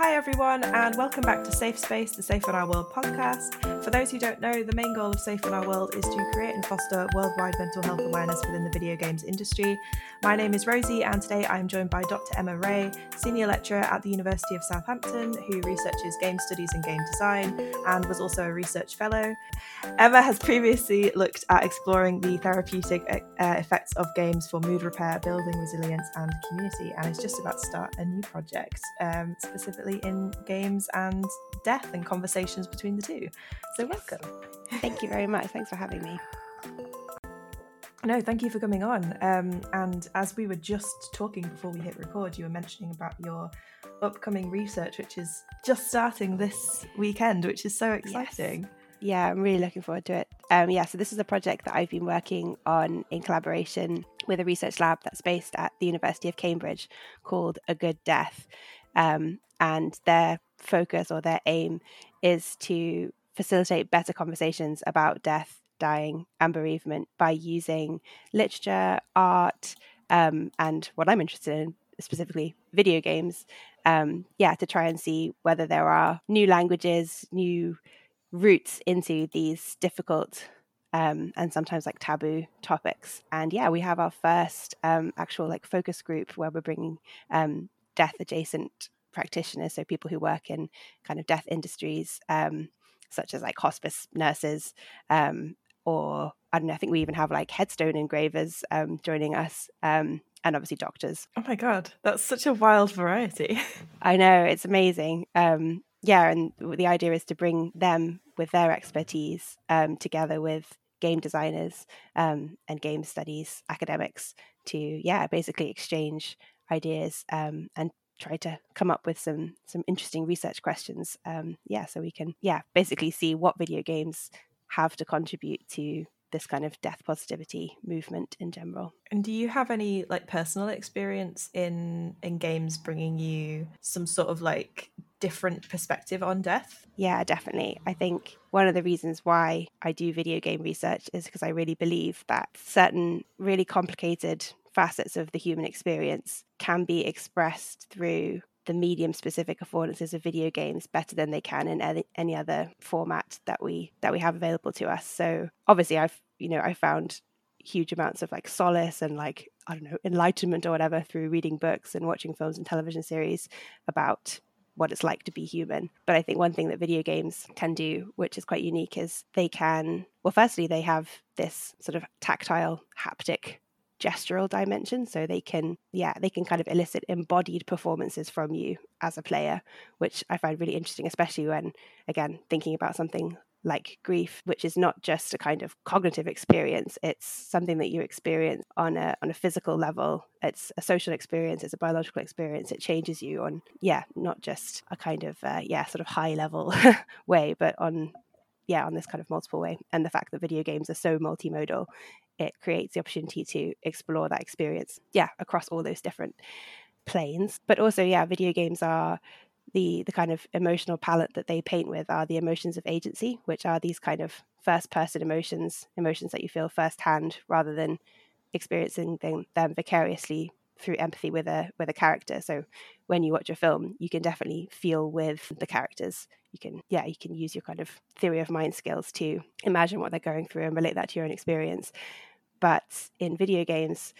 Hi, everyone, and welcome back to Safe Space, the Safe in Our World podcast. For those who don't know, the main goal of Safe in Our World is to create and foster worldwide mental health awareness within the video games industry. My name is Rosie, and today I'm joined by Dr. Emma Reay, Senior Lecturer at the University of Southampton, who researches game studies and game design and was also a research fellow. Emma has previously looked at exploring the therapeutic uh, effects of games for mood repair, building resilience, and community, and is just about to start a new project, um, specifically in games and death and conversations between the two. So, welcome. Thank you very much. Thanks for having me. No, thank you for coming on. Um, and as we were just talking before we hit record, you were mentioning about your upcoming research, which is just starting this weekend, which is so exciting. Yes. Yeah, I'm really looking forward to it. Um, yeah, so this is a project that I've been working on in collaboration with a research lab that's based at the University of Cambridge called A Good Death. Um, and their focus or their aim is to facilitate better conversations about death, dying, and bereavement by using literature, art, um, and what I'm interested in specifically video games. Um, yeah, to try and see whether there are new languages, new routes into these difficult um, and sometimes like taboo topics. And yeah, we have our first um, actual like focus group where we're bringing um, death adjacent practitioners, so people who work in kind of death industries, um, such as like hospice nurses, um, or I don't know, I think we even have like headstone engravers um, joining us. Um, and obviously doctors. Oh my god, that's such a wild variety. I know it's amazing. Um, yeah, and the idea is to bring them with their expertise um, together with game designers um, and game studies academics to yeah basically exchange ideas um, and try to come up with some some interesting research questions. Um, yeah, so we can yeah basically see what video games have to contribute to this kind of death positivity movement in general. And do you have any like personal experience in in games bringing you some sort of like different perspective on death? Yeah, definitely. I think one of the reasons why I do video game research is because I really believe that certain really complicated facets of the human experience can be expressed through the medium specific affordances of video games better than they can in any other format that we that we have available to us so obviously i've you know i found huge amounts of like solace and like i don't know enlightenment or whatever through reading books and watching films and television series about what it's like to be human. But I think one thing that video games can do, which is quite unique, is they can, well, firstly, they have this sort of tactile, haptic gestural dimension so they can yeah they can kind of elicit embodied performances from you as a player which i find really interesting especially when again thinking about something like grief which is not just a kind of cognitive experience it's something that you experience on a on a physical level. It's a social experience it's a biological experience it changes you on yeah not just a kind of uh, yeah sort of high level way but on yeah on this kind of multiple way. And the fact that video games are so multimodal it creates the opportunity to explore that experience, yeah, across all those different planes. But also, yeah, video games are the the kind of emotional palette that they paint with are the emotions of agency, which are these kind of first person emotions, emotions that you feel firsthand rather than experiencing them, them vicariously through empathy with a with a character. So when you watch a film, you can definitely feel with the characters. You can yeah, you can use your kind of theory of mind skills to imagine what they're going through and relate that to your own experience. But in video games,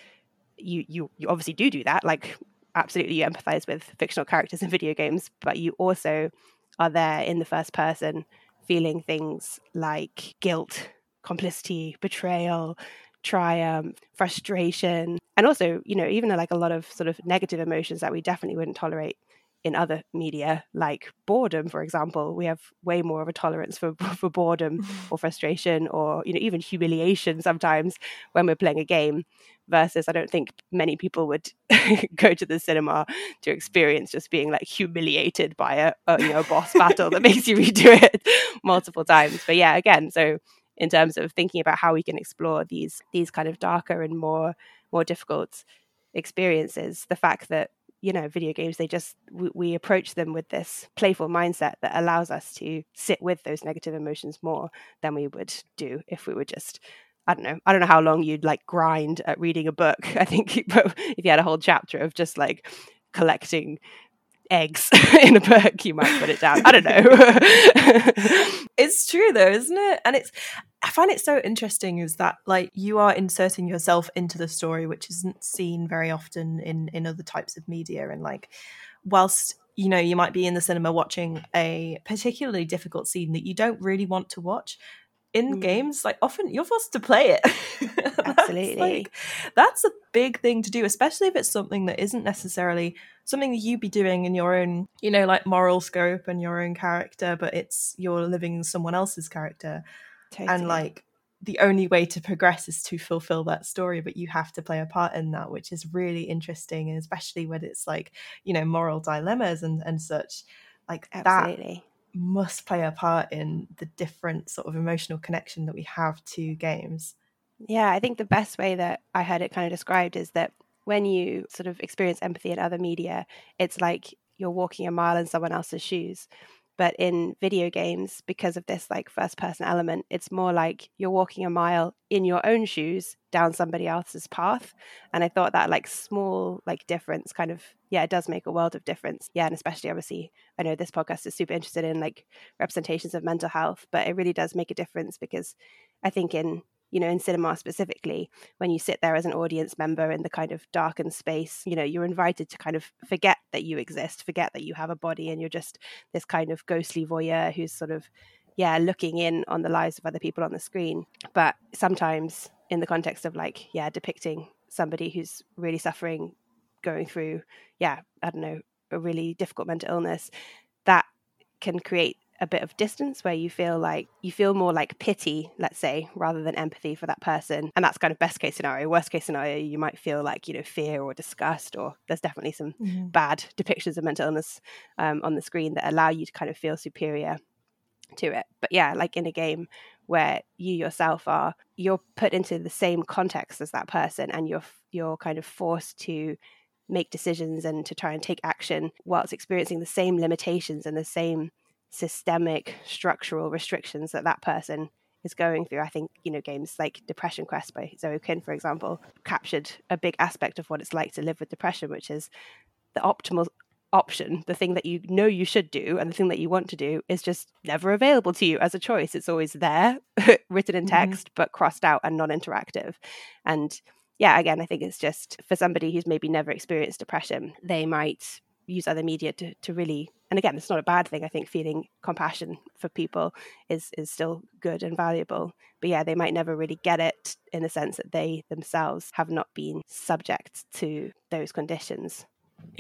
you you you obviously do do that. Like absolutely, you empathize with fictional characters in video games, but you also are there in the first person, feeling things like guilt, complicity, betrayal, triumph, frustration, and also, you know, even like a lot of sort of negative emotions that we definitely wouldn't tolerate in other media, like boredom, for example, we have way more of a tolerance for, for boredom or frustration or, you know, even humiliation sometimes when we're playing a game versus I don't think many people would go to the cinema to experience just being like humiliated by a, a you know, boss battle that makes you redo it multiple times. But yeah, again, so in terms of thinking about how we can explore these these kind of darker and more more difficult experiences, the fact that you know video games they just we, we, approach them with this playful mindset that allows us to sit with those negative emotions more than we would do if we were just i don't know i don't know how long you'd like grind at reading a book i think if you had a whole chapter of just like collecting eggs in a book, you might put it down. I don't know. it's true though, isn't it? And it's I find it so interesting is that like you are inserting yourself into the story, which isn't seen very often in in other types of media. And like, whilst you know you might be in the cinema watching a particularly difficult scene that you don't really want to watch, in mm. games, like often you're forced to play it. Absolutely. that's, like, that's a big thing to do, especially if it's something that isn't necessarily something that you'd be doing in your own, you know, like moral scope and your own character, but it's you're living someone else's character. Totally. And like the only way to progress is to fulfill that story, but you have to play a part in that, which is really interesting, and especially when it's like, you know, moral dilemmas and, and such. Like Absolutely. that must play a part in the different sort of emotional connection that we have to games. Yeah, I think the best way that I heard it kind of described is that when you sort of experience empathy in other media, it's like you're walking a mile in someone else's shoes. But in video games, because of this like first person element, it's more like you're walking a mile in your own shoes down somebody else's path. And I thought that like small like difference kind of yeah, it does make a world of difference. Yeah, and especially obviously I know this podcast is super interested in like representations of mental health, but it really does make a difference because I think in you know, in cinema specifically, when you sit there as an audience member in the kind of darkened space, you know, you're invited to kind of forget that you exist, forget that you have a body, and you're just this kind of ghostly voyeur who's sort of, yeah, looking in on the lives of other people on the screen. But sometimes, in the context of like, yeah, depicting somebody who's really suffering, going through, yeah, I don't know, a really difficult mental illness, that can create a bit of distance where you feel like you feel more like pity, let's say, rather than empathy for that person. And that's kind of best case scenario. Worst case scenario, you might feel like, you know, fear or disgust, or there's definitely some mm-hmm. bad depictions of mental illness um, on the screen that allow you to kind of feel superior to it. But yeah, like in a game where you yourself are, you're put into the same context as that person and you're you're kind of forced to make decisions and to try and take action whilst experiencing the same limitations and the same systemic structural restrictions that that person is going through. I think, you know, games like Depression Quest by Zoe Quinn, for example, captured a big aspect of what it's like to live with depression, which is the optimal option, the thing that you know you should do and the thing that you want to do is just never available to you as a choice. It's always there, written in mm-hmm. text, mm-hmm. but crossed out and non interactive. And yeah, again, I think it's just for somebody who's maybe never experienced depression, they might use other media to, to really and again it's not a bad thing i think feeling compassion for people is is still good and valuable but yeah they might never really get it in the sense that they themselves have not been subject to those conditions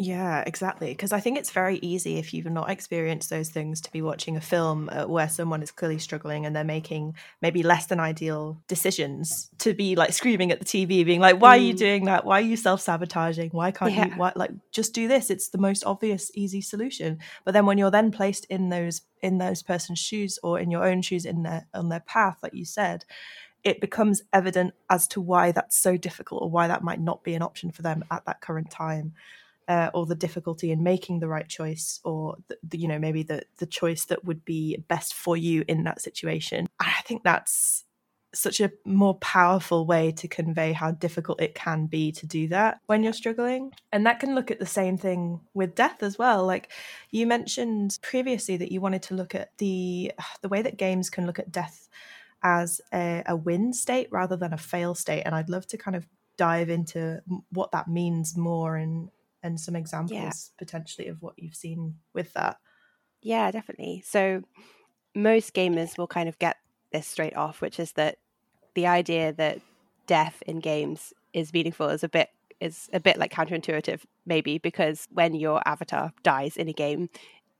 yeah, exactly. Because I think it's very easy if you've not experienced those things to be watching a film uh, where someone is clearly struggling and they're making maybe less than ideal decisions to be like screaming at the TV, being like, "Why are you mm. doing that? Why are you self sabotaging? Why can't yeah. you? Why like just do this? It's the most obvious, easy solution." But then when you're then placed in those in those person's shoes or in your own shoes in their on their path, like you said, it becomes evident as to why that's so difficult or why that might not be an option for them at that current time uh, or the difficulty in making the right choice or the, you know maybe the the choice that would be best for you in that situation. I think that's such a more powerful way to convey how difficult it can be to do that when you're struggling. And that can look at the same thing with death as well. Like you mentioned previously that you wanted to look at the the way that games can look at death as a, a win state rather than a fail state. And i'd love to kind of dive into what that means more and and some examples yeah. potentially of what you've seen with that. Yeah, definitely. So most gamers will kind of get this straight off, which is that the idea that death in games is meaningful is a bit is a bit like counterintuitive, maybe, because when your avatar dies in a game,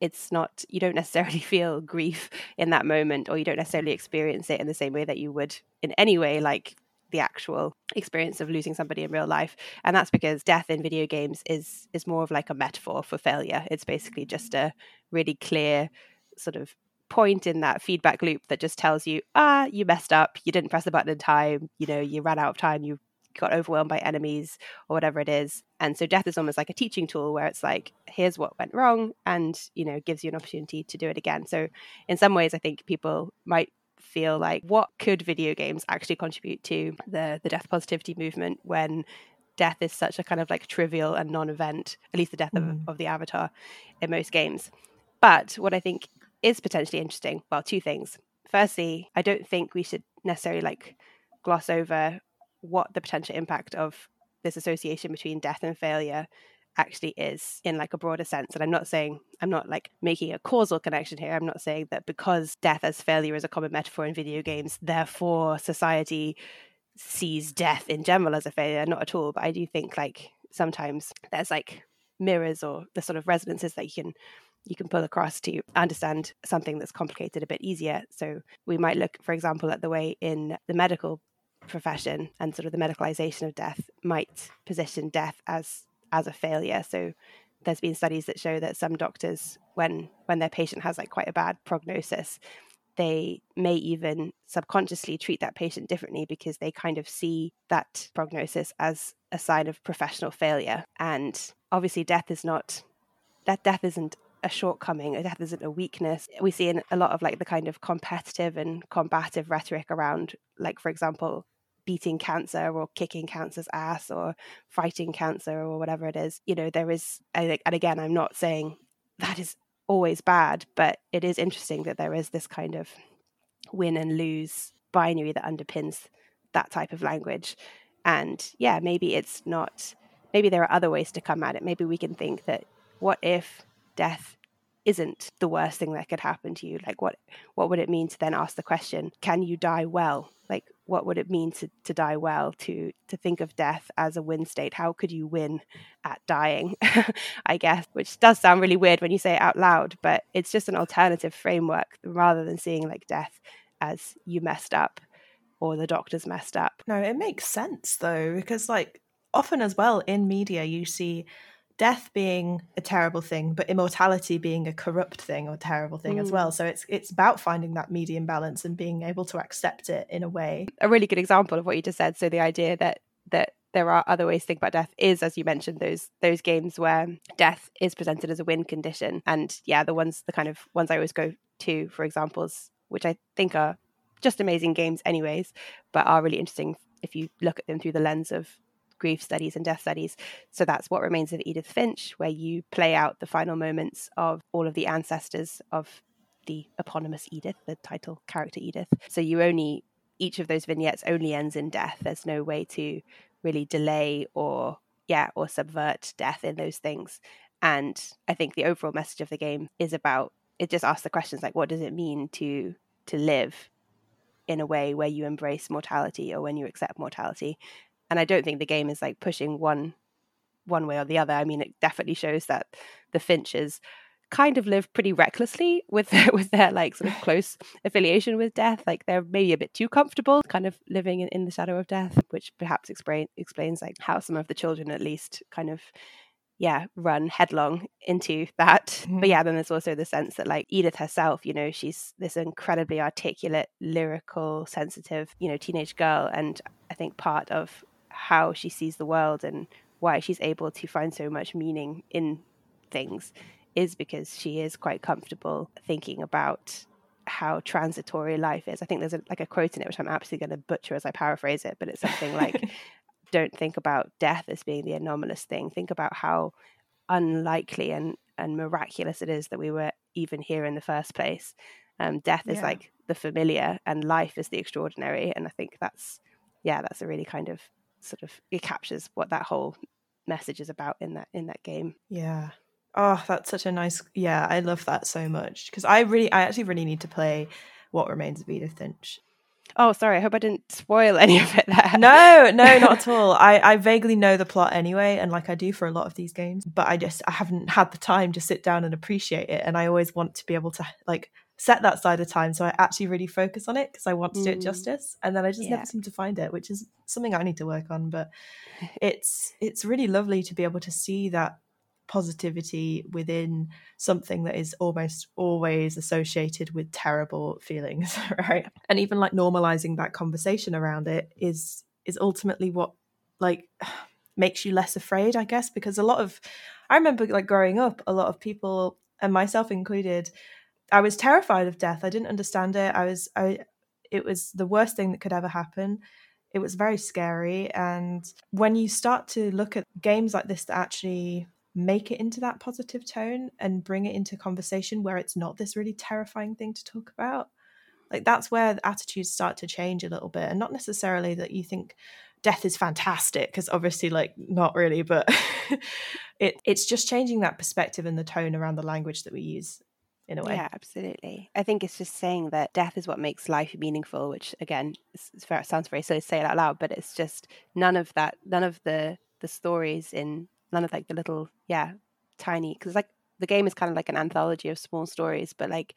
it's not you don't necessarily feel grief in that moment, or you don't necessarily experience it in the same way that you would in any way, like the actual experience of losing somebody in real life. And that's because death in video games is is more of like a metaphor for failure. It's basically just a really clear sort of point in that feedback loop that just tells you ah you messed up. You didn't press the button in time. You know you ran out of time. You got overwhelmed by enemies or whatever it is. And so death is almost like a teaching tool where it's like here's what went wrong and you know gives you an opportunity to do it again. So in some ways i think people might feel like what could video games actually contribute to the the death positivity movement when death is such a kind of like trivial and non-event at least the death Mm. of, of the avatar in most games but what i think is potentially interesting well two things firstly i don't think we should necessarily like gloss over what the potential impact of this association between death and failure actually is in like a broader sense and i'm not saying i'm not like making a causal connection here. I'm not saying that because death as failure is a common metaphor in video games therefore society sees death in general as a failure not at all. But i do think like sometimes there's like mirrors or the sort of resonances that you can you can pull across to understand something that's complicated a bit easier. So we might look for example at the way in the medical profession and sort of the medicalization of death might position death as as a failure. So there's been studies that show that some doctors, when when their patient has like quite a bad prognosis, they may even subconsciously treat that patient differently because they kind of see that prognosis as a sign of professional failure. And obviously, death is not that death isn't a shortcoming, death isn't a weakness. We see in a lot of like the kind of competitive and combative rhetoric around, like for example, beating cancer or kicking cancer's ass or fighting cancer or whatever it is you know there is and again i'm not saying that is always bad but it is interesting that there is this kind of win and lose binary that underpins that type of language. And yeah maybe it's not maybe there are other ways to come at it. Maybe we can think that what if death isn't the worst thing that could happen to you? Like what what would it mean to then ask the question can you die well? Like what would it mean to, to die well to to think of death as a win state? How could you win at dying i guess? Which does sound really weird when you say it out loud but it's just an alternative framework rather than seeing like death as you messed up or the doctor's messed up. No, it makes sense though, because like often as well in media you see death being a terrible thing, but immortality being a corrupt thing or terrible thing as Mm. well. So it's it's about finding that medium balance and being able to accept it in a way. a really good example of what you just said. So the idea that that there are other ways to think about death is, as you mentioned, those those games where death is presented as a win condition. And yeah, the ones the kind of ones I always go to for examples, which I think are just amazing games anyways, but are really interesting if you look at them through the lens of grief studies and death studies. So that's what remains of Edith Finch, where you play out the final moments of all of the ancestors of the eponymous Edith, the title character Edith. So you only each of those vignettes only ends in death. There's no way to really delay or yeah, or subvert death in those things. And I think the overall message of the game is about it just asks the questions like what does it mean to to live in a way where you embrace mortality or when you accept mortality. And I don't think the game is like pushing one one way or the other. I mean, it definitely shows that the Finches kind of live pretty recklessly with their, with their like sort of close affiliation with death. Like they're maybe a bit too comfortable, kind of living in, in the shadow of death, which perhaps explain explains like how some of the children at least kind of yeah run headlong into that Mhm. but yeah then there's also the sense that like edith herself you know she's this incredibly articulate lyrical sensitive you know teenage girl and i think part of how she sees the world and why she's able to find so much meaning in things is because she is quite comfortable thinking about how transitory life is. I think there's a, like a quote in it which I'm absolutely going to butcher as I paraphrase it, but it's something like, "Don't think about death as being the anomalous thing. Think about how unlikely and and miraculous it is that we were even here in the first place. Um, death is Yeah. like the familiar, and life is the extraordinary. And I think that's yeah, that's a really kind of sort of it captures what that whole message is about in that in that game. Yeah. Oh, that's such a nice. Yeah, I love that so much because I really, I actually really need to play What Remains of Edith Finch. Oh, sorry, I hope I didn't spoil any of it there. No, no, not at all. I, I vaguely know the plot anyway, and like I do for a lot of these games, but I just I haven't had the time to sit down and appreciate it, and I always want to be able to like set that side of time so I actually really focus on it because I want to do it Mm. justice, and then I just Yeah. never seem to find it, which is something I need to work on. But it's it's really lovely to be able to see that positivity within something that is almost always associated with terrible feelings right and even like normalizing that conversation around it is is ultimately what like makes you less afraid i guess because a lot of i remember like growing up a lot of people and myself included i was terrified of death i didn't understand it i was i it was the worst thing that could ever happen it was very scary. And when you start to look at games like this that actually make it into that positive tone and bring it into conversation where it's not this really terrifying thing to talk about, like that's where attitudes start to change a little bit. And not necessarily that you think death is fantastic, because obviously, like, not really, but it, it's just changing that perspective and the tone around the language that we use in a way. Yeah, absolutely. I think it's just saying that death is what makes life meaningful, which again sounds very silly to say it out loud, but it's just none of that, none of the the stories in none of like the little yeah tiny because like the game is kind of like an anthology of small stories, but like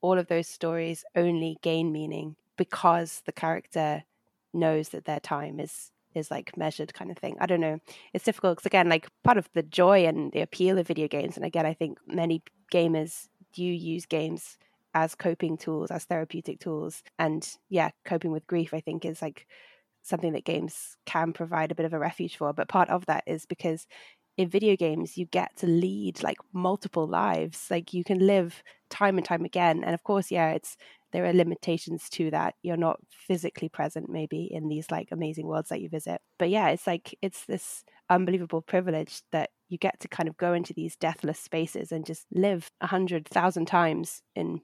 all of those stories only gain meaning because the character knows that their time is is like measured kind of thing. I don't know. It's difficult because again, like part of the joy and the appeal of video games, and again, I think many gamers do use games as coping tools, as therapeutic tools. And yeah, coping with grief, I think, is like something that games can provide a bit of a refuge for. But part of that is because in video games, you get to lead like multiple lives. Like you can live time and time again. And of course, yeah, it's there are limitations to that. You're not physically present, maybe, in these like amazing worlds that you visit. But yeah, it's like it's this unbelievable privilege that you get to kind of go into these deathless spaces and just live a hundred thousand times in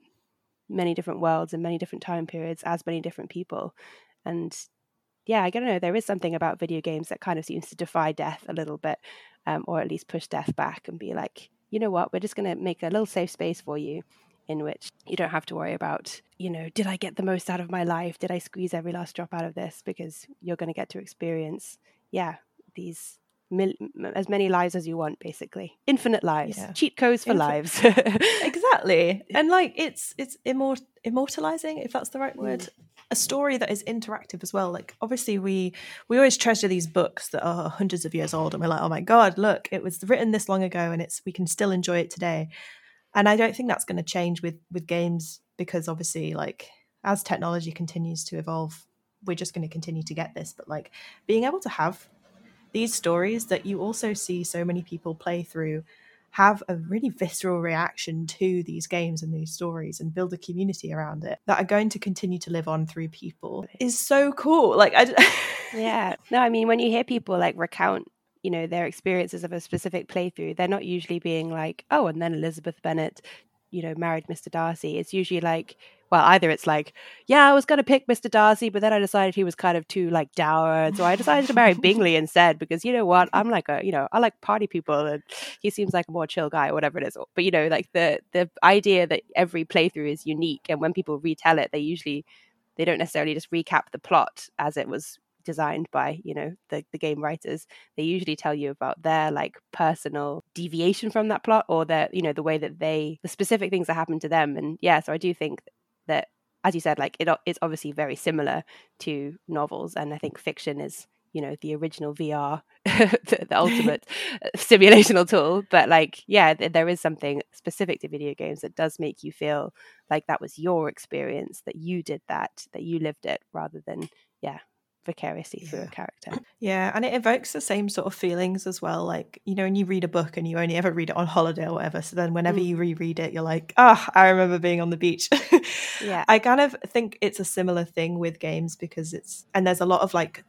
many different worlds and many different time periods as many different people. And yeah, I don't know. There is something about video games that kind of seems to defy death a little bit, um, or at least push death back and be like, you know what, we're just going to make a little safe space for you in which you don't have to worry about, you know, did I get the most out of my life? Did I squeeze every last drop out of this? Because you're going to get to experience, yeah, these mil- as many lives as you want, basically. Infinite lives, yeah. cheat codes for lives. exactly, and like it's it's immort- immortalizing, if that's the right word. Mm. A story that is interactive as well. Like obviously, we we always treasure these books that are hundreds of years old, and we're like, oh my god, look, it was written this long ago, and it's we can still enjoy it today. And I don't think that's going to change with with games because obviously, like as technology continues to evolve, we're just going to continue to get this. But like being able to have these stories that you also see so many people play through have a really visceral reaction to these games and these stories and build a community around it that are going to continue to live on through people is so cool like i yeah no i mean when you hear people like recount you know their experiences of a specific playthrough they're not usually being like oh and then elizabeth bennet you know married mr darcy it's usually like well, either it's like, yeah, I was going to pick Mr. Darcy, but then I decided he was kind of too like dour. So I decided to marry Bingley instead because you know what? I'm like a, you know, I like party people and he seems like a more chill guy or whatever it is. But you know, like the, the idea that every playthrough is unique and when people retell it, they usually, they don't necessarily just recap the plot as it was designed by you know the, the game writers they usually tell you about their like personal deviation from that plot or their you know the way that they the specific things that happen to them. And yeah so i do think that as you said like it, it's obviously very similar to novels and i think fiction is you know the original vr the, the, ultimate uh, simulational tool. But like yeah th- there is something specific to video games that does make you feel like that was your experience that you did that that you lived it rather than yeah vicariously through a character. Yeah, and it evokes the same sort of feelings as well. Like, you know, when you read a book and you only ever read it on holiday or whatever. So then whenever mm. you reread it, you're like, ah, oh, I remember being on the beach. yeah. I kind of think it's a similar thing with games because it's, and there's a lot of like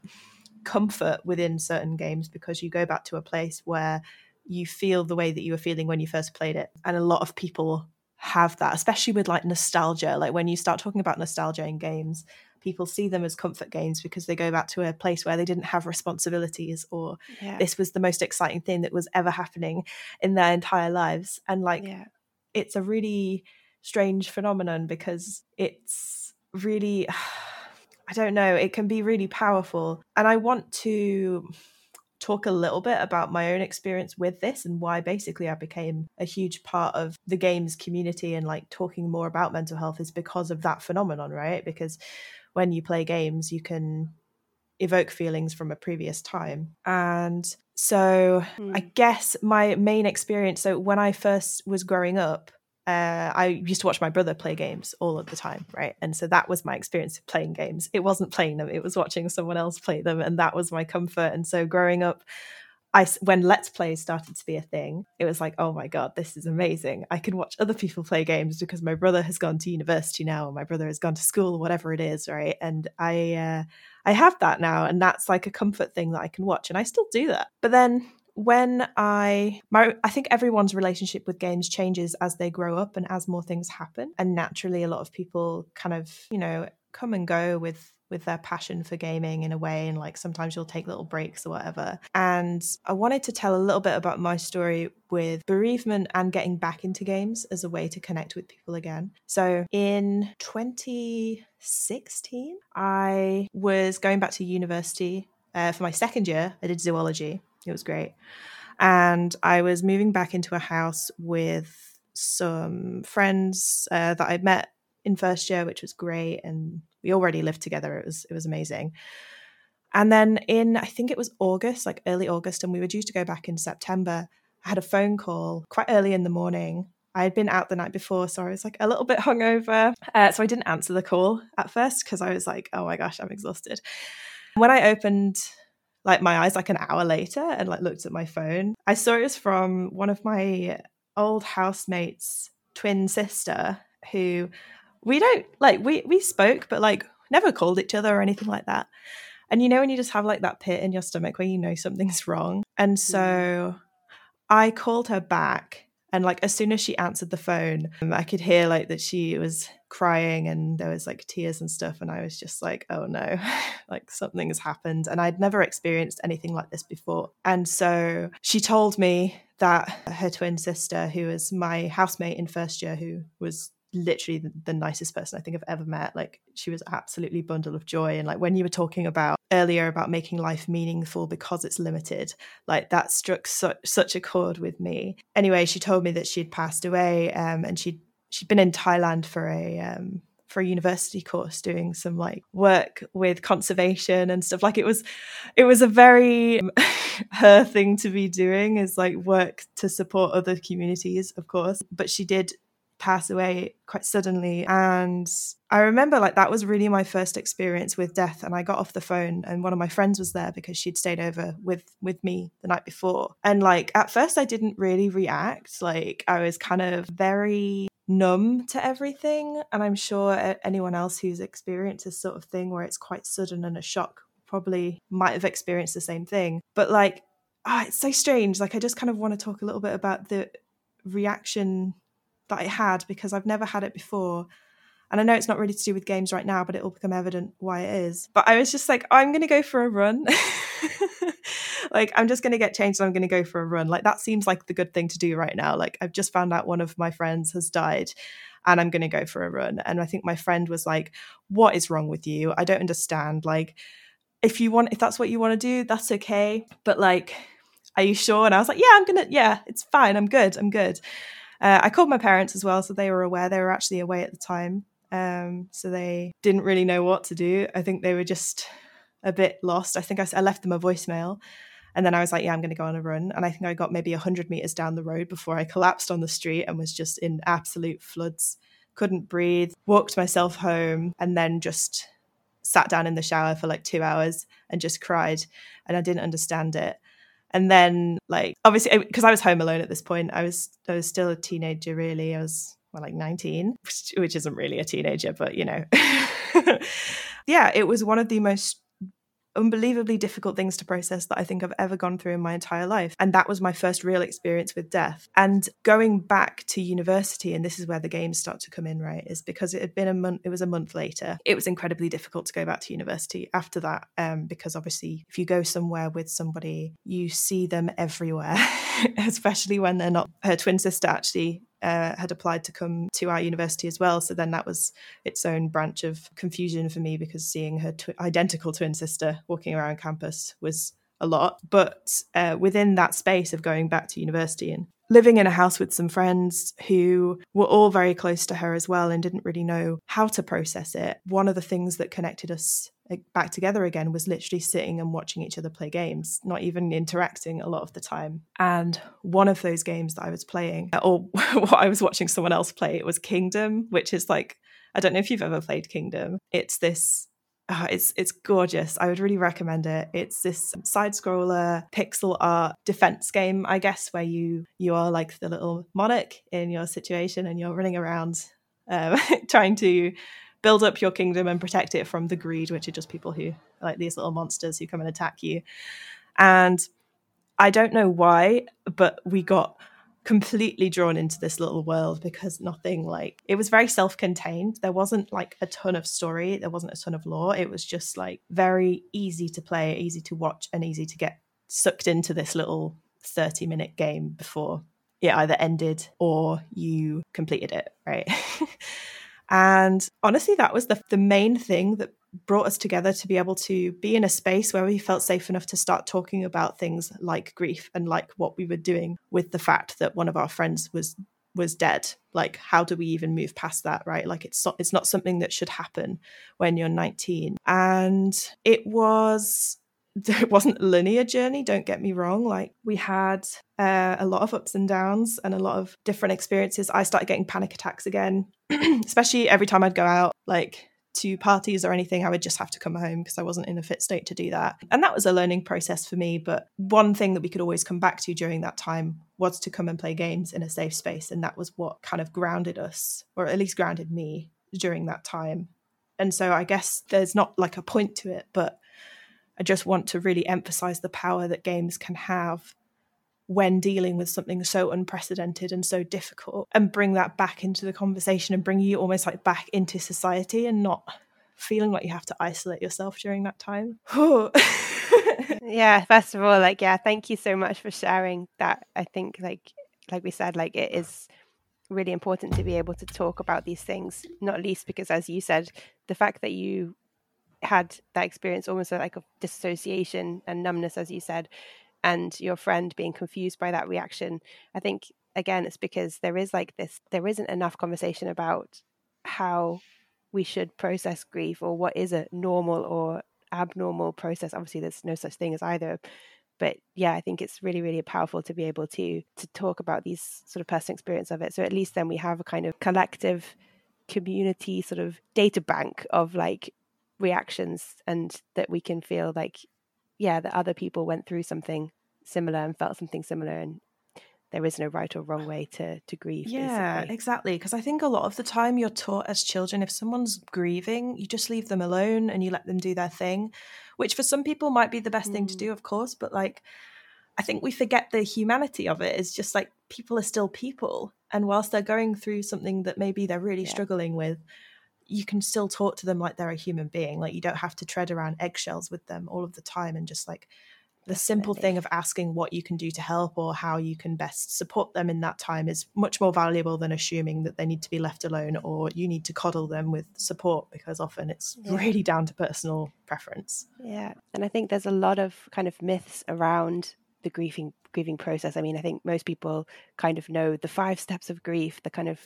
comfort within certain games because you go back to a place where you feel the way that you were feeling when you first played it. And a lot of people have that, especially with like nostalgia. Like when you start talking about nostalgia in games, people see them as comfort games because they go back to a place where they didn't have responsibilities or yeah. this was the most exciting thing that was ever happening in their entire lives and like yeah. it's a really strange phenomenon because it's really I don't know, it can be really powerful. And I want to talk a little bit about my own experience with this and why basically I became a huge part of the games community and like talking more about mental health is because of that phenomenon, right? Because when you play games, you can evoke feelings from a previous time. And so mm. I hmm. guess my main experience, so when I first was growing up, uh, I used to watch my brother play games all of the time, right? And so that was my experience of playing games. It wasn't playing them; it was watching someone else play them, and that was my comfort. And so growing up, I when Let's Play started to be a thing, it was like, oh my god, this is amazing! I can watch other people play games because my brother has gone to university now, or my brother has gone to school, whatever it is, right? And I, uh, I have that now, and that's like a comfort thing that I can watch, and I still do that. But then when I my I think everyone's relationship with games changes as they grow up and as more things happen, and naturally, a lot of people kind of you know come and go with with their passion for gaming in a way and like sometimes you'll take little breaks or whatever. And i wanted to tell a little bit about my story with bereavement and getting back into games as a way to connect with people again. So in 2016 i was going back to university uh, for my second year. I did zoology. It was great. And i was moving back into a house with some friends uh, that i'd met in first year which was great and we already lived together. It was it was amazing. And then in I think it was August, like early August, and we were due to go back in September. I had a phone call quite early in the morning. I had been out the night before, so I was like a little bit hungover. Uh, so I didn't answer the call at first because I was like, oh my gosh, I'm exhausted. When I opened like my eyes like an hour later and like looked at my phone, I saw it was from one of my old housemates' twin sister who we don't like we we spoke, but like never called each other or anything like that. And you know when you just have like that pit in your stomach where you know something's wrong. And so mm. I called her back and like as soon as she answered the phone, um, I could hear like that she was crying and there was like tears and stuff and I was just like, "Oh no. like something has happened." And I'd never experienced anything like this before. And so she told me that her twin sister who was my housemate in first year who was literally the, nicest person I think I've ever met. Like she was absolutely bundle of joy. And like when you were talking about earlier about making life meaningful because it's limited, like that struck su- such a chord with me. Anyway, she told me that she'd passed away um, and she'd she'd been in Thailand for a um, for a university course doing some like work with conservation and stuff like it was it was a very her thing to be doing is like work to support other communities of course but she did pass away quite suddenly. And I remember like that was really my first experience with death. And I got off the phone and one of my friends was there because she'd stayed over with with me the night before. And like at first I didn't really react. Like I was kind of very numb to everything. And I'm sure anyone else who's experienced this sort of thing where it's quite sudden and a shock probably might have experienced the same thing. But like, oh, it's so strange. Like I just kind of want to talk a little bit about the reaction that I had because I've never had it before. And I know it's not really to do with games right now, but it will become evident why it is. But I was just like, I'm going to go for a run. like, I'm just going to get changed and I'm going to go for a run. Like, that seems like the good thing to do right now. Like, I've just found out one of my friends has died and I'm going to go for a run. And I think my friend was like, What is wrong with you? I don't understand. Like, if you want, if that's what you want to do, that's okay. But like, are you sure? And I was like, Yeah, I'm going to, yeah, it's fine. I'm good. I'm good. Uh, I called my parents as well, so they were aware. They were actually away at the time, um, so they didn't really know what to do. I think they were just a bit lost. I think I, I left them a voicemail, and then I was like, "Yeah, I'm going to go on a run." And I think I got maybe hundred meters down the road before I collapsed on the street and was just in absolute floods. Couldn't breathe. Walked myself home, and then just sat down in the shower for like two hours and just cried, and I didn't understand it and then like obviously because I was home alone at this point, I was I was still a teenager. Really, I was well, like 19, which, which isn't really a teenager, but you know, yeah, it was one of the most unbelievably difficult things to process that I think I've ever gone through in my entire life. And that was my first real experience with death. And going back to university, and this is where the games start to come in, right? Is because it had been a month, it was a month later. It was incredibly difficult to go back to university after that. Um, because obviously, if you go somewhere with somebody, you see them everywhere, especially when they're not. Her twin sister actually uh, had applied to come to our university as well. So then that was its own branch of confusion for me because seeing her tw- identical twin sister walking around campus was a lot. But uh, within that space of going back to university and living in a house with some friends who were all very close to her as well and didn't really know how to process it, one of the things that connected us back together again was literally sitting and watching each other play games, not even interacting a lot of the time. And one of those games that I was playing, or what I was watching someone else play, it was Kingdom, which is like, I don't know if you've ever played Kingdom. It's this Oh, it's it's gorgeous. I would really recommend it. It's this side scroller pixel art defense game, I guess, where you you are like the little monarch in your situation and you're running around um, trying to build up your kingdom and protect it from the greed, which are just people who like these little monsters who come and attack you. And I don't know why, but we got completely drawn into this little world because nothing like it was very self-contained. There wasn't like a ton of story. There wasn't a ton of lore. It was just like very easy to play easy to watch and easy to get sucked into this little 30 minute game before it either ended or you completed it right and honestly that was the the main thing that brought us together to be able to be in a space where we felt safe enough to start talking about things like grief and like what we were doing with the fact that one of our friends was was dead. Like how do we even move past that right? Like it's not, it's not something that should happen when you're 19 and it was it wasn't a linear journey don't get me wrong like we had uh, a lot of ups and downs and a lot of different experiences i started getting panic attacks again especially every time i'd go out like to parties or anything, I would just have to come home because I wasn't in a fit state to do that. And that was a learning process for me. But one thing that we could always come back to during that time was to come and play games in a safe space. And that was what kind of grounded us, or at least grounded me during that time. And so I guess there's not like a point to it, but I just want to really emphasize the power that games can have when dealing with something so unprecedented and so difficult and bring that back into the conversation and bring you almost like back into society and not feeling like you have to isolate yourself during that time. yeah, first of all, like yeah, thank you so much for sharing that. I think like like we said, like it is really important to be able to talk about these things, not least because as you said, the fact that you had that experience almost like a dissociation and numbness, as you said, and your friend being confused by that reaction i think again it's because there is like this there isn't enough conversation about how we should process grief or what is a normal or abnormal process. Obviously there's no such thing as either but yeah i think it's really really powerful to be able to to talk about these sort of personal experience of it. So at least then we have a kind of collective community sort of data bank of like reactions and that we can feel like yeah, that other people went through something similar and felt something similar and there is no right or wrong way to to grieve. Yeah, basically. exactly. Because I think a lot of the time you're taught as children, if someone's grieving, you just leave them alone and you let them do their thing, which for some people might be the best mm. thing to mm. do, of course. But like, I think we forget the humanity of it. It's just like people are still people, and whilst they're going through something that maybe they're really yeah. struggling with, you can still talk to them like they're a human being. Like you don't have to tread around eggshells with them all of the time and just like the simple thing of asking what you can do to help or how you can best support them in that time is much more valuable than assuming that they need to be left alone or you need to coddle them with support because often it's yeah. really down to personal preference. Yeah. And I think there's a lot of kind of myths around the grieving grieving process. I mean, I think most people kind of know the five steps of grief, the kind of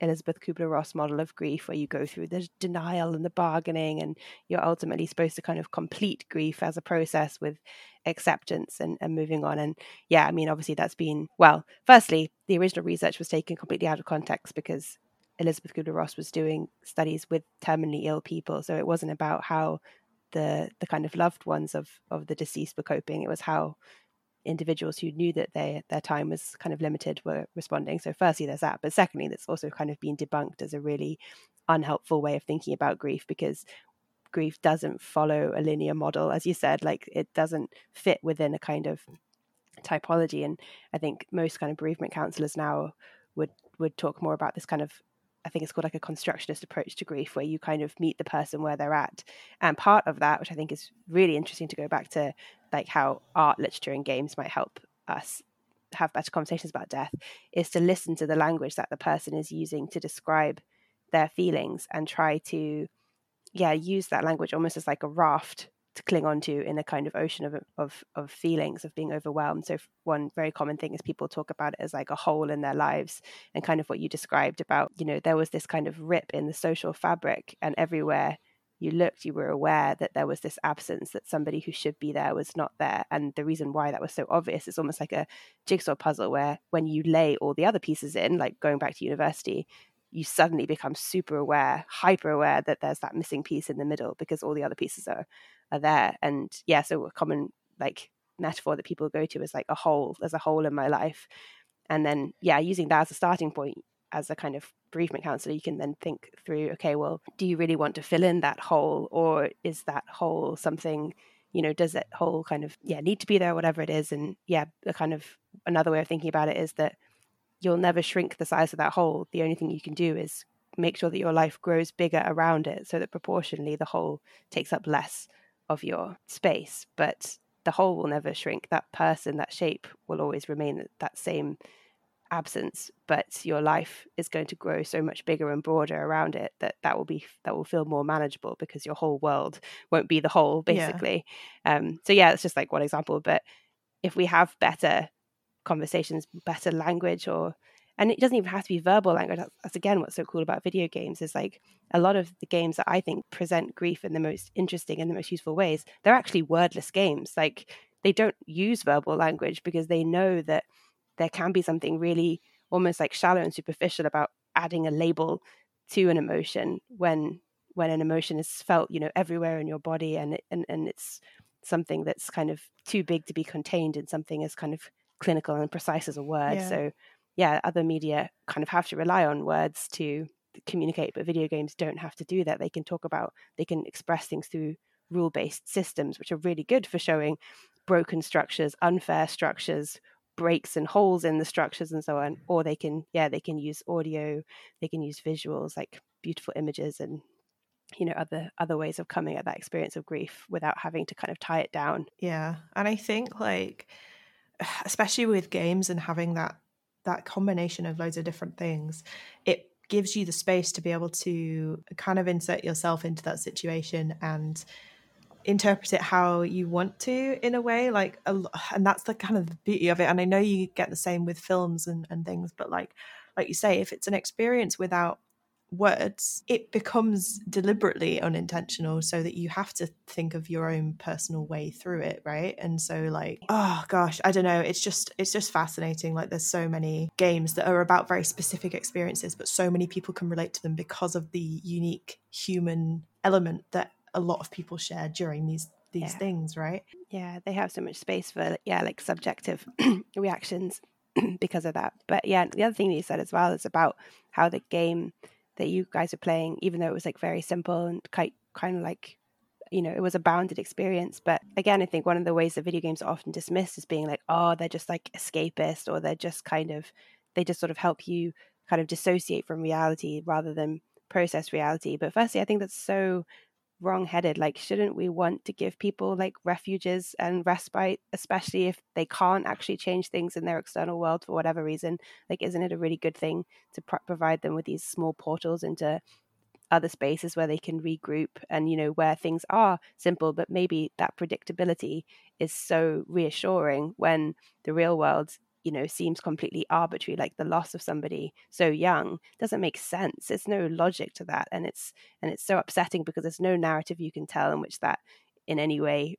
Elisabeth Kübler-Ross model of grief, where you go through the denial and the bargaining, and you're ultimately supposed to kind of complete grief as a process with acceptance and, and moving on. And yeah, I mean, obviously, that's been, well, firstly, the original research was taken completely out of context because Elisabeth Kübler-Ross was doing studies with terminally ill people. So it wasn't about how the the kind of loved ones of of the deceased were coping. It was how individuals who knew that they, their time was kind of limited were responding. So, firstly, there's that. But secondly, that's also kind of been debunked as a really unhelpful way of thinking about grief because grief doesn't follow a linear model. As you said, like it doesn't fit within a kind of typology. And I think most kind of bereavement counselors now would would talk more about this kind of I think it's called like a constructionist approach to grief, where you kind of meet the person where they're at. And part of that, which I think is really interesting to go back to, like how art, literature, and games might help us have better conversations about death, is to listen to the language that the person is using to describe their feelings and try to, yeah, use that language almost as like a raft to cling on to in a kind of ocean of, of of feelings of being overwhelmed. So one very common thing is people talk about it as like a hole in their lives, and kind of what you described about you know there was this kind of rip in the social fabric, and everywhere you looked, you were aware that there was this absence, that somebody who should be there was not there. And the reason why that was so obvious is almost like a jigsaw puzzle where when you lay all the other pieces in, like going back to university, you suddenly become super aware, hyper aware that there's that missing piece in the middle because all the other pieces are are there. And yeah, so a common like metaphor that people go to is like a hole. There's a hole in my life. And then yeah, using that as a starting point, as a kind of bereavement counselor, you can then think through, okay, well, do you really want to fill in that hole, or is that hole something? You know, does that hole kind of yeah need to be there, whatever it is? And yeah, the kind of another way of thinking about it is that you'll never shrink the size of that hole. The only thing you can do is make sure that your life grows bigger around it so that proportionally the hole takes up less of your space. But the hole will never shrink. That person, that shape will always remain that same absence but your life is going to grow so much bigger and broader around it that that will be that will feel more manageable because your whole world won't be the whole basically yeah. um so yeah it's just like one example but if we have better conversations better language or and it doesn't even have to be verbal language. That's, that's, again what's so cool about video games is like a lot of the games that i think present grief in the most interesting and the most useful ways they're actually wordless games. Like they don't use verbal language because they know that there can be something really almost like shallow and superficial about adding a label to an emotion when when an emotion is felt you know everywhere in your body and and and it's something that's kind of too big to be contained in something as kind of clinical and precise as a word. Yeah. so yeah other media kind of have to rely on words to communicate but video games don't have to do that. They can talk about they can express things through rule based systems which are really good for showing broken structures unfair structures breaks and holes in the structures and so on. Or they can yeah they can use audio they can use visuals like beautiful images and you know other other ways of coming at that experience of grief without having to kind of tie it down. Yeah and i think like especially with games and having that that combination of loads of different things it gives you the space to be able to kind of insert yourself into that situation and interpret it how you want to in a way like and that's the kind of the beauty of it. And i know you get the same with films and, and things but like like you say if it's an experience without words it becomes deliberately unintentional so that you have to think of your own personal way through it right and so like oh gosh i don't know it's just it's just fascinating like there's so many games that are about very specific experiences but so many people can relate to them because of the unique human element that a lot of people share during these these yeah. things, right? Yeah, they have so much space for yeah, like subjective reactions because of that. But yeah, the other thing that you said as well is about how the game that you guys are playing, even though it was like very simple and quite kind of like you know, it was a bounded experience. But again, I think one of the ways that video games are often dismissed is being like, oh, they're just like escapist or they're just kind of, they just sort of help you kind of dissociate from reality rather than process reality. But firstly, I think that's so wrong-headed like shouldn't we want to give people like refuges and respite especially if they can't actually change things in their external world for whatever reason? Like isn't it a really good thing to pro- provide them with these small portals into other spaces where they can regroup and you know where things are simple but maybe that predictability is so reassuring when the real world you know seems completely arbitrary like the loss of somebody so young doesn't make sense. There's no logic to that and it's and it's so upsetting because there's no narrative you can tell in which that in any way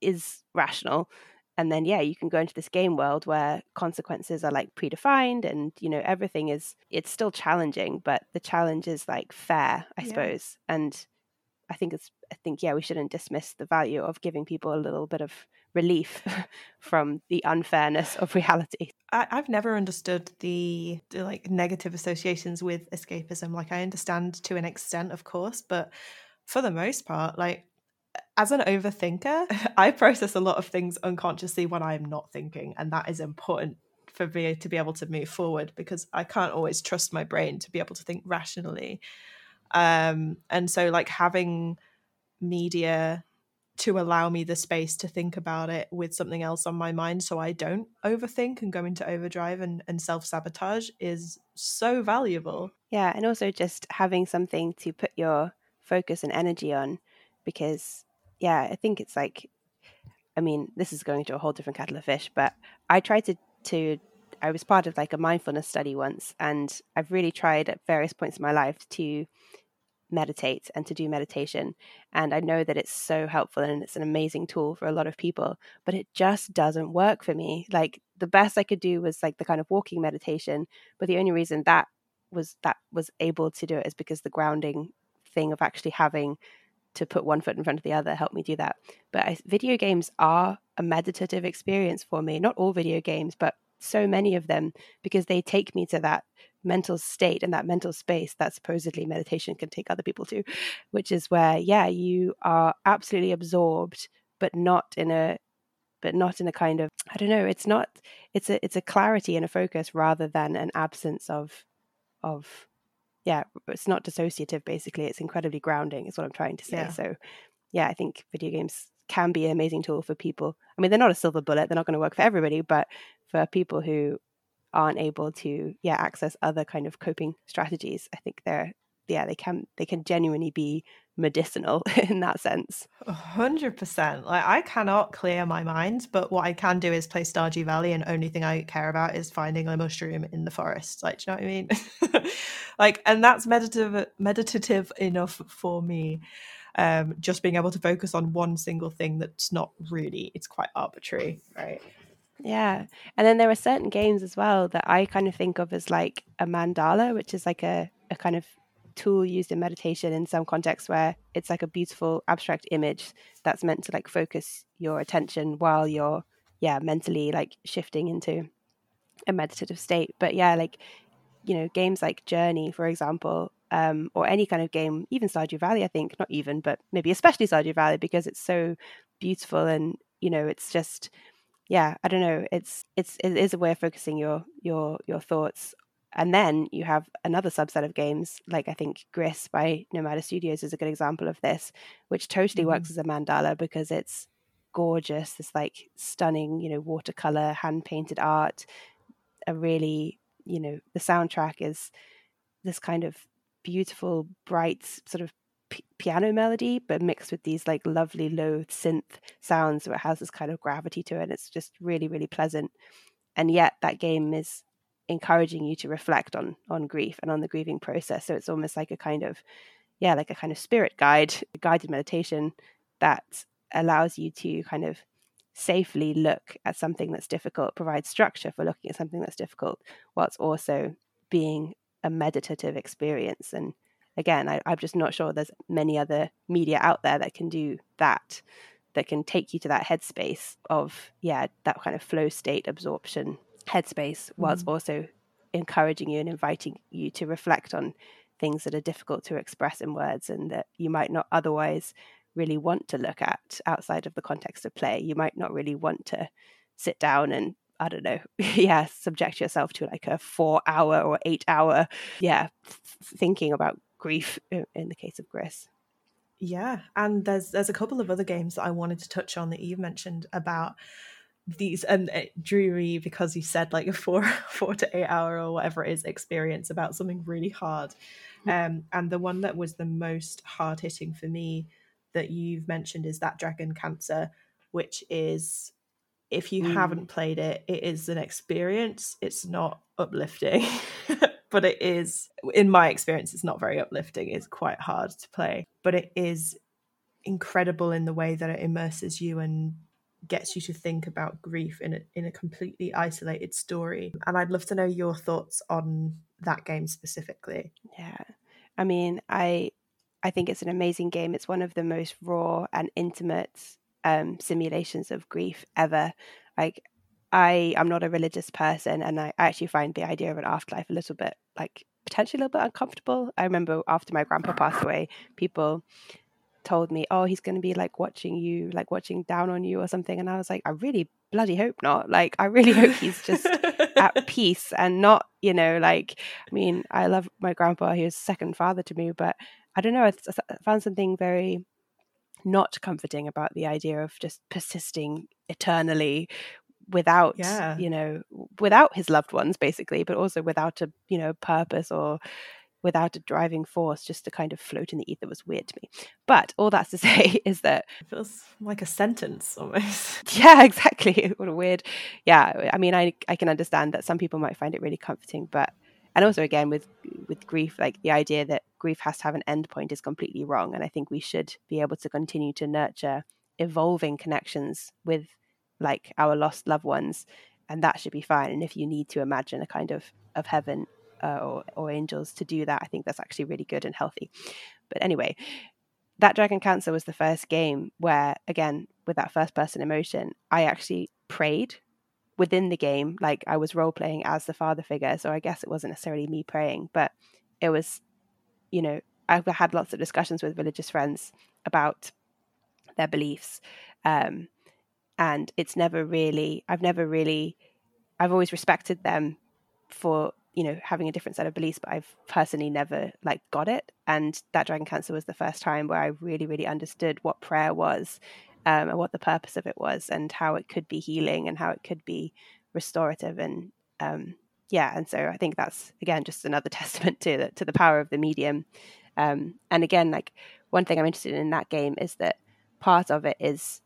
is rational. And then yeah you can go into this game world where consequences are like predefined and you know everything is it's still challenging but the challenge is like fair i yeah. suppose. And i think it's i think yeah we shouldn't dismiss the value of giving people a little bit of relief from the unfairness of reality. I, have never understood the, the like negative associations with escapism. Like I understand to an extent, of course, but for the most part, like as an overthinker, I process a lot of things unconsciously when I'm not thinking, and that is important for me to be able to move forward because I can't always trust my brain to be able to think rationally. Um, and so, like having media to allow me the space to think about it with something else on my mind so I don't overthink and go into overdrive and, and self sabotage is so valuable. Yeah, and also just having something to put your focus and energy on because, yeah, I think it's like, I mean, this is going to a whole different kettle of fish, but I tried to, to, I was part of like a mindfulness study once, and I've really tried at various points in my life to meditate and to do meditation. And I know that it's so helpful and it's an amazing tool for a lot of people, but it just doesn't work for me. Like the best I could do was like the kind of walking meditation, but the only reason that was that was able to do it is because the grounding thing of actually having to put one foot in front of the other helped me do that. But I, video games are a meditative experience for me. Not all video games, but so many of them because they take me to that mental state and that mental space that supposedly meditation can take other people to, which is where, yeah, you are absolutely absorbed, but not in a but not in a kind of I don't know, it's not it's a it's a clarity and a focus rather than an absence of of yeah, it's not dissociative basically. It's incredibly grounding, is what I'm trying to say. Yeah. So yeah, I think video games can be an amazing tool for people. I mean, they're not a silver bullet, they're not going to work for everybody, but for people who aren't able to yeah access other kind of coping strategies i think they're yeah they can they can genuinely be medicinal in that sense. 100% like i cannot clear my mind but what i can do is play stardew valley and only thing i care about is finding a mushroom in the forest. Like do you know what i mean? Like and that's meditative meditative enough for me um just being able to focus on one single thing that's not really it's quite arbitrary right yeah. And then there are certain games as well that I kind of think of as like a mandala, which is like a, a kind of tool used in meditation in some contexts where it's like a beautiful abstract image that's meant to like focus your attention while you're, yeah, mentally like shifting into a meditative state. But yeah, like, you know, games like Journey, for example, um, or any kind of game, even Stardew Valley, I think, not even, but maybe especially Stardew Valley because it's so beautiful and, you know, it's just yeah, I don't know. It's it's it is a way of focusing your your your thoughts. And then you have another subset of games, like I think Gris by Nomada Studios is a good example of this, which totally mm-hmm. works as a mandala because it's gorgeous, this like stunning, you know, watercolor, hand painted art. A really, you know, the soundtrack is this kind of beautiful, bright, sort of p- piano melody, but mixed with these like lovely low synth sounds where it has this kind of gravity to it. It's just really, really pleasant. And yet that game is encouraging you to reflect on on grief and on the grieving process. So it's almost like a kind of yeah, like a kind of spirit guide, guided meditation that allows you to kind of safely look at something that's difficult, provide structure for looking at something that's difficult, whilst also being a meditative experience and again, I, I'm just not sure there's many other media out there that can do that, that can take you to that headspace of, yeah, that kind of flow state absorption headspace, whilst mm. also encouraging you and inviting you to reflect on things that are difficult to express in words and that you might not otherwise really want to look at outside of the context of play. You might not really want to sit down and I don't know, yeah, subject yourself to like a four hour or eight hour, yeah, thinking about grief in the case of Gris. Yeah, and there's there's a couple of other games that I wanted to touch on that you've mentioned about these and it drew me because you said like a four four to eight hour or whatever it is experience about something really hard mm. um and the one that was the most hard hitting for me that you've mentioned is that dragon cancer which is if you mm. haven't played it it is an experience. It's not uplifting but it is in my experience it's not very uplifting. It's quite hard to play but it is incredible in the way that it immerses you and gets you to think about grief in a, in a completely isolated story. And i'd love to know your thoughts on that game specifically. Yeah. I mean i i think it's an amazing game. It's one of the most raw and intimate um, simulations of grief ever like I am not a religious person, and I actually find the idea of an afterlife a little bit like potentially a little bit uncomfortable. I remember after my grandpa passed away, people told me, "Oh, he's going to be like watching you, like watching down on you or something," and I was like, "I really bloody hope not. Like, I really hope he's just at peace and not, you know, like. I mean, I love my grandpa; he was second father to me, but I don't know. I, I found something very not comforting about the idea of just persisting eternally without yeah. you know without his loved ones basically but also without a you know purpose or without a driving force just to kind of float in the ether was weird to me. But all that's to say is that it feels like a sentence almost. Yeah exactly. What a weird yeah i mean i i can understand that some people might find it really comforting but and also again with with grief like the idea that grief has to have an end point is completely wrong and i think we should be able to continue to nurture evolving connections with like our lost loved ones, and that should be fine. And if you need to imagine a kind of of heaven uh, or, or angels to do that, I think that's actually really good and healthy. But anyway, that Dragon Cancer was the first game where, again, with that first person emotion, I actually prayed within the game, like I was role playing as the father figure. So I guess it wasn't necessarily me praying, but it was, you know, I've had lots of discussions with religious friends about their beliefs. Um, and it's never really, I've never really, I've always respected them for you know having a different set of beliefs but i've personally never like got it and that dragon cancer was the first time where i really really understood what prayer was um, and what the purpose of it was and how it could be healing and how it could be restorative and um, yeah and so i think that's again just another testament to the to the power of the medium. Um, and again like one thing i'm interested in in that game is that part of it is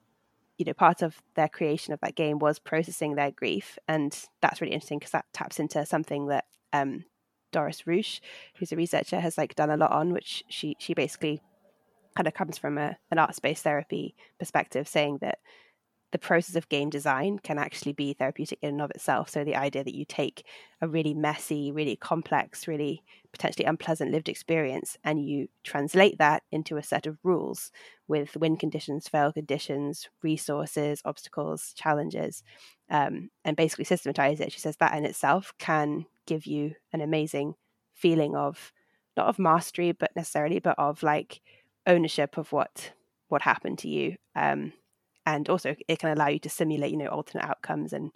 you know part of their creation of that game was processing their grief and that's really interesting because that taps into something that um, Doris Rusch who's a researcher has like done a lot on which she she basically kind of comes from a, an arts-based therapy perspective saying that the process of game design can actually be therapeutic in and of itself. So the idea that you take a really messy, really complex, really potentially unpleasant lived experience and you translate that into a set of rules with win conditions, fail conditions, resources, obstacles, challenges, um, and basically systematize it. She says that in itself can give you an amazing feeling of not of mastery, but necessarily, but of like ownership of what what happened to you. Um, and also it can allow you to simulate you know alternate outcomes and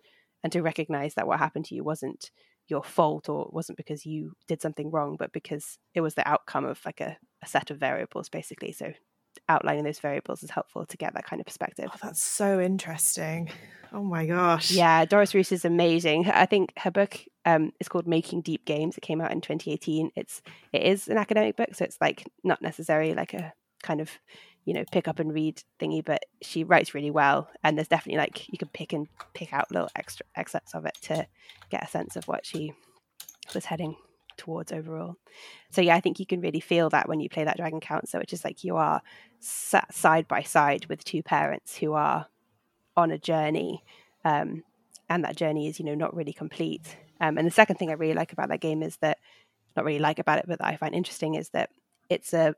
and to recognize that what happened to you wasn't your fault or wasn't because you did something wrong but because it was the outcome of like a, a set of variables basically so outlining those variables is helpful to get that kind of perspective. Oh, that's so interesting. Oh my gosh. Yeah, Doris Rusch is amazing. I think her book um, is called Making Deep Games. It came out in 2018. It's it is an academic book, so it's like not necessarily like a kind of you know pick up and read thingy but she writes really well and there's definitely like you can pick and pick out little extra excerpts of it to get a sense of what she was heading towards overall so yeah i think you can really feel that when you play that dragon cancer which is like you are side by side with two parents who are on a journey um, and that journey is you know not really complete um, and the second thing i really like about that game is that not really like about it but that i find interesting is that it's a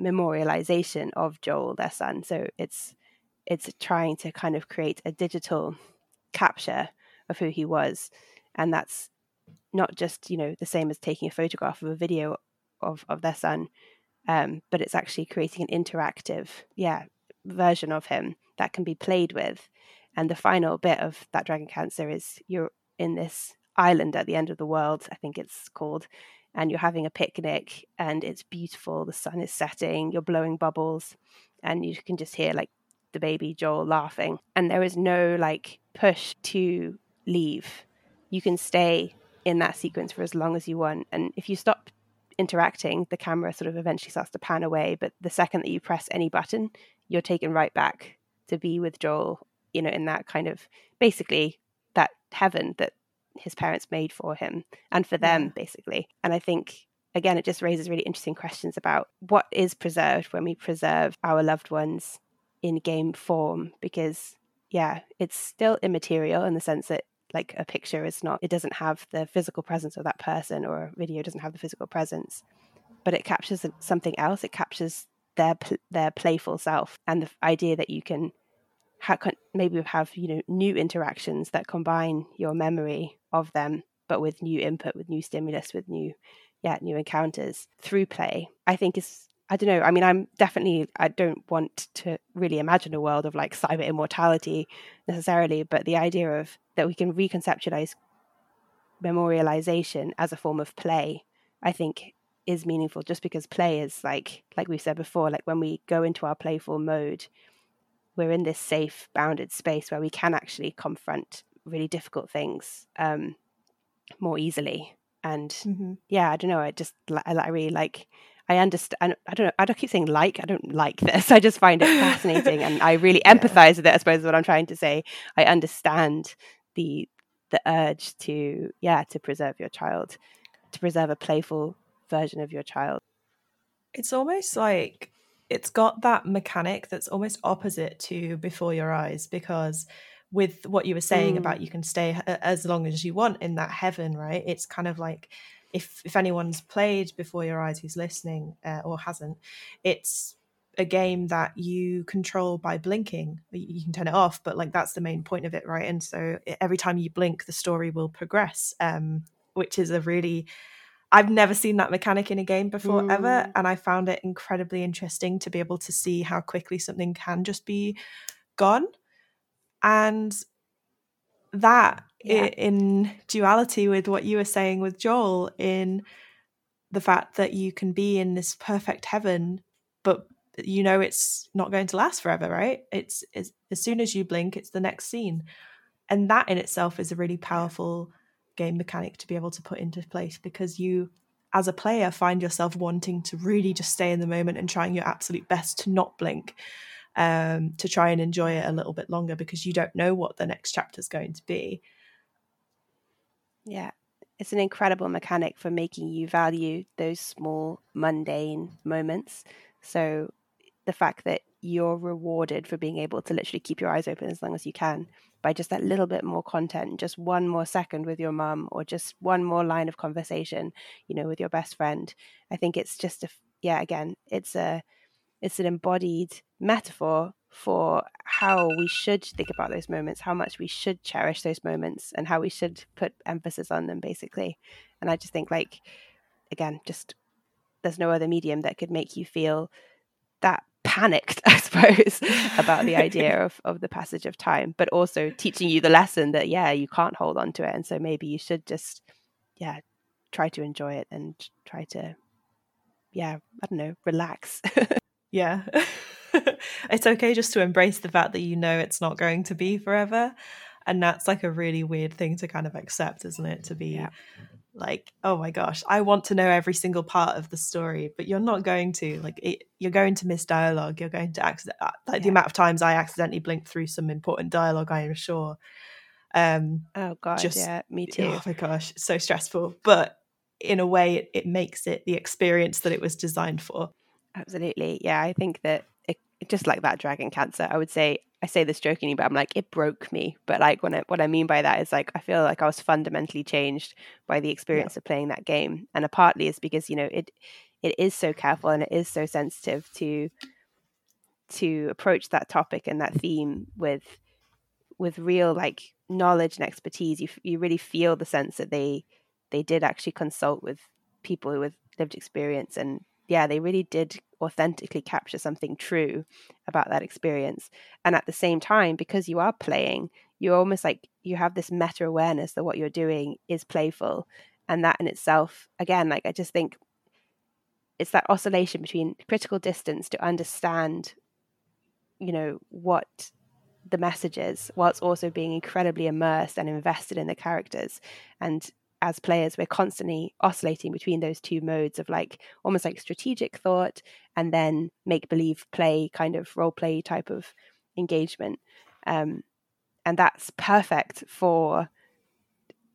memorialization of Joel, their son. So it's it's trying to kind of create a digital capture of who he was, and that's not just you know the same as taking a photograph of a video of of their son, um, but it's actually creating an interactive, yeah, version of him that can be played with. And the final bit of that dragon cancer is you're in this island at the end of the world, I think it's called, and you're having a picnic and it's beautiful the sun is setting you're blowing bubbles and you can just hear like the baby joel laughing. And there is no like push to leave. You can stay in that sequence for as long as you want and if you stop interacting the camera sort of eventually starts to pan away but the second that you press any button you're taken right back to be with joel you know in that kind of basically that heaven that his parents made for him and for them, yeah. basically. And I think again, it just raises really interesting questions about what is preserved when we preserve our loved ones in game form, because yeah, it's still immaterial in the sense that like a picture is not, it doesn't have the physical presence of that person, or a video doesn't have the physical presence, but it captures something else. It captures their their playful self and the idea that you can can maybe have you know new interactions that combine your memory of them but with new input with new stimulus with new yeah new encounters through play i think is i don't know i mean i'm definitely i don't want to really imagine a world of like cyber immortality necessarily but the idea of that we can reconceptualize memorialization as a form of play i think is meaningful just because play is like like we said before like when we go into our playful mode we're in this safe, bounded space where we can actually confront really difficult things um, more easily. And mm-hmm. yeah, I don't know. I just I, I really like. I understand. I don't know. I don't keep saying like. I don't like this. I just find it fascinating, and I really yeah. empathize with it. I suppose is what I'm trying to say. I understand the the urge to yeah to preserve your child, to preserve a playful version of your child. It's almost like it's got that mechanic that's almost opposite to before your eyes because with what you were saying mm. about you can stay as long as you want in that heaven right it's kind of like if if anyone's played before your eyes who's listening uh, or hasn't it's a game that you control by blinking. You can turn it off, but like that's the main point of it, right? And so every time you blink, the story will progress, um, which is a really I've never seen that mechanic in a game before mm. ever, and I found it incredibly interesting to be able to see how quickly something can just be gone, and that yeah. in duality with what you were saying with Joel in the fact that you can be in this perfect heaven, but you know it's not going to last forever, right? It's, it's as soon as you blink, it's the next scene, and that in itself is a really powerful game mechanic to be able to put into place because you as a player find yourself wanting to really just stay in the moment and trying your absolute best to not blink um, to try and enjoy it a little bit longer because you don't know what the next chapter is going to be. Yeah it's an incredible mechanic for making you value those small mundane moments. So the fact that you're rewarded for being able to literally keep your eyes open as long as you can by just that little bit more content, just one more second with your mum, or just one more line of conversation, you know, with your best friend. I think it's just a yeah, again, it's a it's an embodied metaphor for how we should think about those moments, how much we should cherish those moments, and how we should put emphasis on them, basically. And I just think, like, again, just there's no other medium that could make you feel that panicked, I suppose, about the idea of, of the passage of time, but also teaching you the lesson that, yeah, you can't hold on to it. And so maybe you should just, yeah, try to enjoy it and try to, yeah, I don't know, relax. yeah. it's okay just to embrace the fact that you know it's not going to be forever. And that's like a really weird thing to kind of accept, isn't it? To be yeah like oh my gosh i want to know every single part of the story but you're not going to like it, you're going to miss dialogue you're going to accident uh, like yeah. the amount of times i accidentally blinked through some important dialogue i am sure um oh god just, yeah me too oh my gosh so stressful but in a way it, it makes it the experience that it was designed for absolutely yeah i think that just like that dragon cancer i would say I say this jokingly, but I'm like, it broke me. But like, when it, what I mean by that is like, I feel like I was fundamentally changed by the experience yeah. of playing that game, and a partly is because you know it, it is so careful and it is so sensitive to, to approach that topic and that theme with, with real like knowledge and expertise. You you really feel the sense that they, they did actually consult with people with lived experience and yeah, they really did authentically capture something true about that experience. And at the same time, because you are playing, you're almost like you have this meta awareness that what you're doing is playful. And that in itself, again, like I just think it's that oscillation between critical distance to understand, you know, what the message is, whilst also being incredibly immersed and invested in the characters. And as players, we're constantly oscillating between those two modes of like almost like strategic thought and then make believe play kind of role play type of engagement. Um, and that's perfect for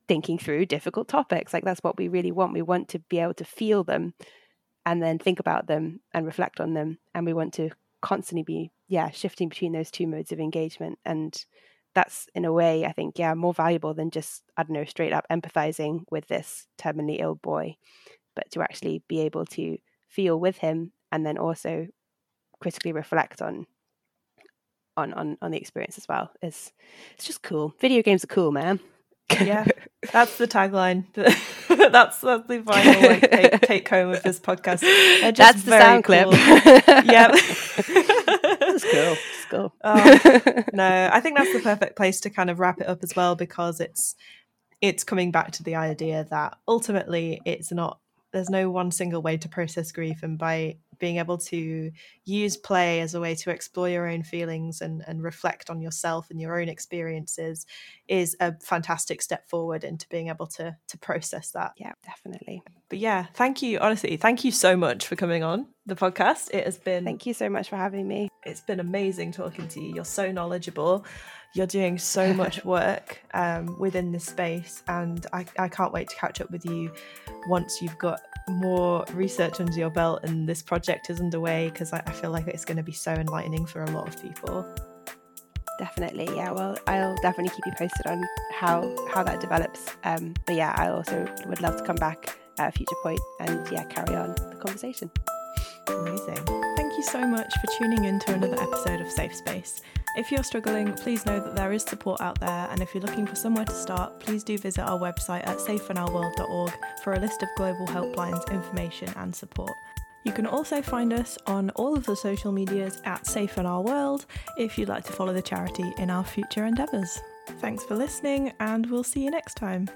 thinking through difficult topics. Like that's what we really want. We want to be able to feel them and then think about them and reflect on them. And we want to constantly be, yeah, shifting between those two modes of engagement. And that's in a way, I think, yeah, more valuable than just, I don't know, straight up empathizing with this terminally ill boy, but to actually be able to feel with him and then also critically reflect on on on on the experience as well is it's just cool. Video games are cool man. Yeah. That's the tagline. That's, that's the final like take, take home of this podcast. That's the sound cool. clip. yeah. That's cool Oh, no, I think that's the perfect place to kind of wrap it up as well because it's it's coming back to the idea that ultimately it's not there's no one single way to process grief and by being able to use play as a way to explore your own feelings and, and reflect on yourself and your own experiences is a fantastic step forward into being able to to process that. Yeah, definitely. But yeah, thank you. Honestly, thank you so much for coming on the podcast. It has been Thank you so much for having me. It's been amazing talking to you. You're so knowledgeable. You're doing so much work um, within this space, and I, I can't wait to catch up with you once you've got more research under your belt and this project is underway because I, I feel like it's going to be so enlightening for a lot of people. Definitely yeah well i'll definitely keep you posted on how how that develops. Um but yeah i also would love to come back at a future point and yeah carry on the conversation. Amazing Thank you so much for tuning in to another episode of Safe Space. If you're struggling, please know that there is support out there, and if you're looking for somewhere to start, please do visit our website at safeinourworld.org for a list of global helplines, information, and support. You can also find us on all of the social medias at Safe in Our World if you'd like to follow the charity in our future endeavours. Thanks for listening, and we'll see you next time.